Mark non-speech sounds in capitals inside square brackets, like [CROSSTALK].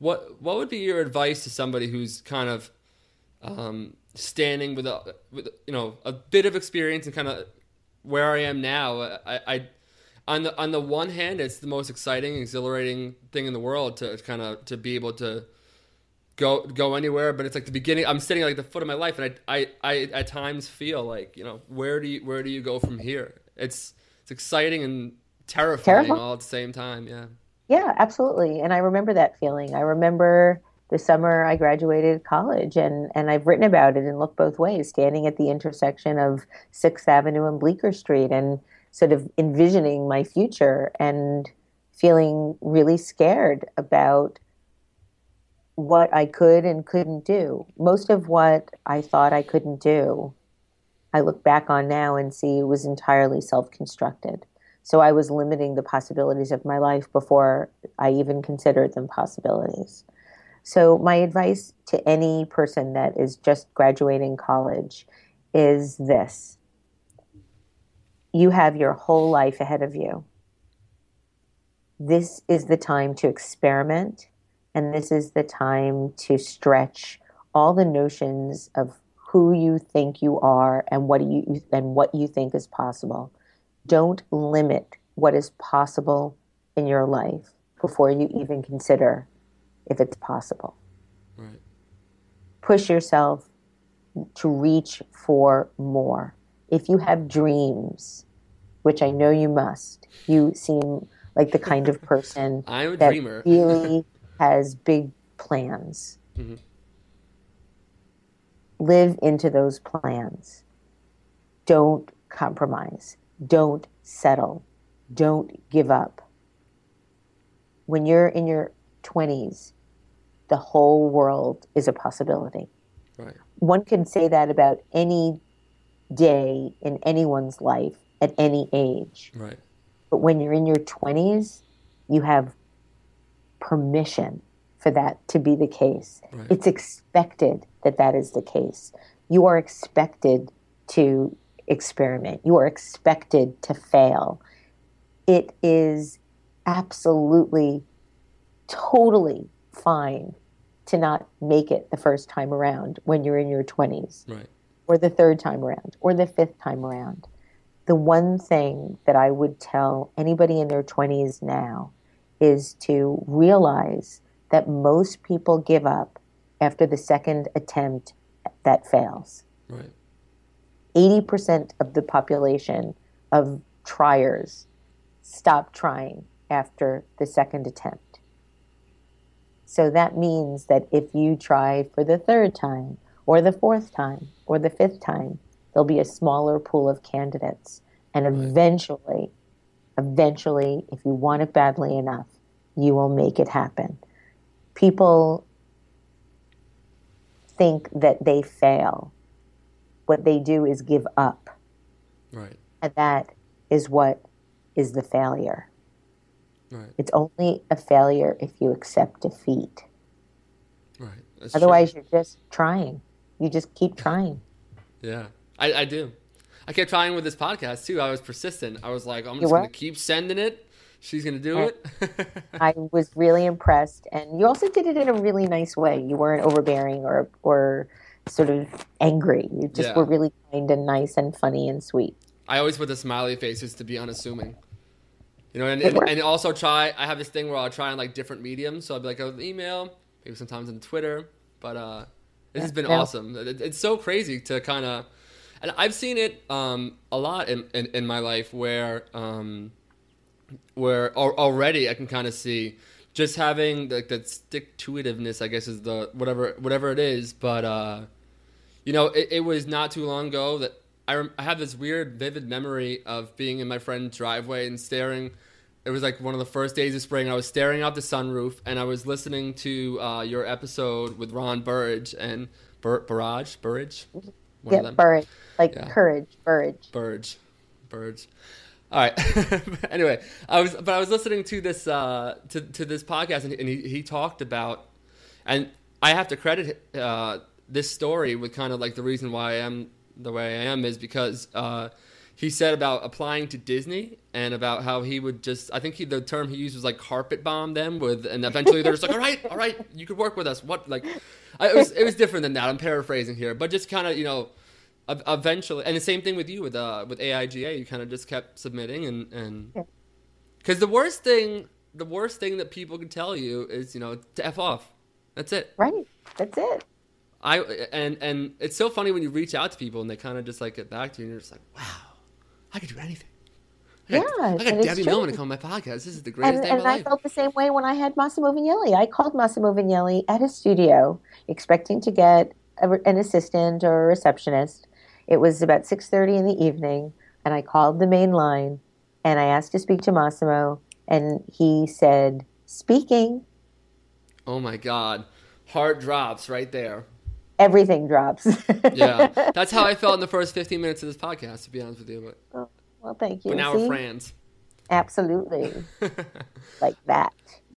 what what would be your advice to somebody who's kind of um, standing with a with you know a bit of experience and kind of where I am now? I, I on the on the one hand, it's the most exciting, exhilarating thing in the world to kind of to be able to go go anywhere. But it's like the beginning. I'm sitting like the foot of my life, and I I, I at times feel like you know where do you where do you go from here? It's it's exciting and terrifying Terrible. all at the same time. Yeah. Yeah, absolutely. And I remember that feeling. I remember the summer I graduated college and, and I've written about it and looked both ways, standing at the intersection of Sixth Avenue and Bleecker Street and sort of envisioning my future and feeling really scared about what I could and couldn't do. Most of what I thought I couldn't do, I look back on now and see it was entirely self constructed. So I was limiting the possibilities of my life before I even considered them possibilities. So, my advice to any person that is just graduating college is this you have your whole life ahead of you. This is the time to experiment, and this is the time to stretch all the notions of who you think you are and what you and what you think is possible don't limit what is possible in your life before you even consider if it's possible. Right. Push yourself to reach for more. If you have dreams, which I know you must, you seem like the kind of person [LAUGHS] I'm a that dreamer. [LAUGHS] really has big plans. Mm-hmm. Live into those plans. Don't compromise. Don't settle. Don't give up. When you're in your 20s, the whole world is a possibility. Right. One can say that about any day in anyone's life at any age. Right. But when you're in your 20s, you have permission for that to be the case. Right. It's expected that that is the case. You are expected to experiment. You are expected to fail. It is absolutely, totally fine to not make it the first time around when you're in your 20s. Right. Or the third time around, or the fifth time around. The one thing that I would tell anybody in their 20s now is to realize that most people give up after the second attempt that fails. Right. 80% of the population of triers stop trying after the second attempt. So that means that if you try for the third time, or the fourth time, or the fifth time, there'll be a smaller pool of candidates. And eventually, eventually, if you want it badly enough, you will make it happen. People think that they fail what they do is give up. Right. And that is what is the failure. Right. It's only a failure if you accept defeat. Right. That's Otherwise, true. you're just trying. You just keep trying. [LAUGHS] Yeah, I, I do. I kept trying with this podcast too. I was persistent. I was like, I'm just going to keep sending it. She's going to do and it. [LAUGHS] I was really impressed. And you also did it in a really nice way. You weren't overbearing or, or sort of angry. You just yeah. were really kind and nice and funny and sweet. I always put the smiley faces to be unassuming. You know, and, and, and, also try. I have this thing where I'll try on like different mediums. So I'll be like, oh, email, maybe sometimes on Twitter. But uh, this yeah, has been yeah. awesome. It, it's so crazy to kind of, and I've seen it um, a lot in, in, in my life where um, where already I can kind of see just having like that stick to itiveness. I guess is the whatever whatever it is. But uh, you know, it, it was not too long ago that I, rem- I have this weird, vivid memory of being in my friend's driveway and staring. It was like one of the first days of spring. I was staring out the sunroof and I was listening to uh, your episode with Ron Burridge and Bur- Barrage, Burridge. One yeah, Burridge, like yeah. courage, Burridge. Burridge, Burridge. All right. [LAUGHS] anyway, I was, but I was listening to this uh, to to this podcast, and, and he, he talked about, and I have to credit uh, this story with kind of like the reason why I am the way I am is because uh, he said about applying to Disney and about how he would just I think he, the term he used was like carpet bomb them with and eventually they're just like [LAUGHS] all right all right you could work with us. What like I, it was it was different than that I'm paraphrasing here but just kind of you know eventually and the same thing with you with uh with AIGA you kind of just kept submitting and and because the worst thing the worst thing that people can tell you is you know to f off. That's it. Right. That's it I and and it's so funny when you reach out to people and they kind of just like get back to you and you're just like wow I could do anything. I got, yeah, I got Debbie Millman to come on my podcast. This is the greatest and, day of and my life. And I felt the same way when I had Massimo Vignelli. I called Massimo Vignelli at his studio, expecting to get a, an assistant or a receptionist. It was about six thirty in the evening, and I called the main line, and I asked to speak to Massimo, and he said, "Speaking." Oh my God, heart drops right there. Everything drops. [LAUGHS] yeah, [LAUGHS] that's how I felt in the first fifteen minutes of this podcast. To be honest with you, but. Oh well, thank you. But now See? we're friends. Absolutely. [LAUGHS] like that.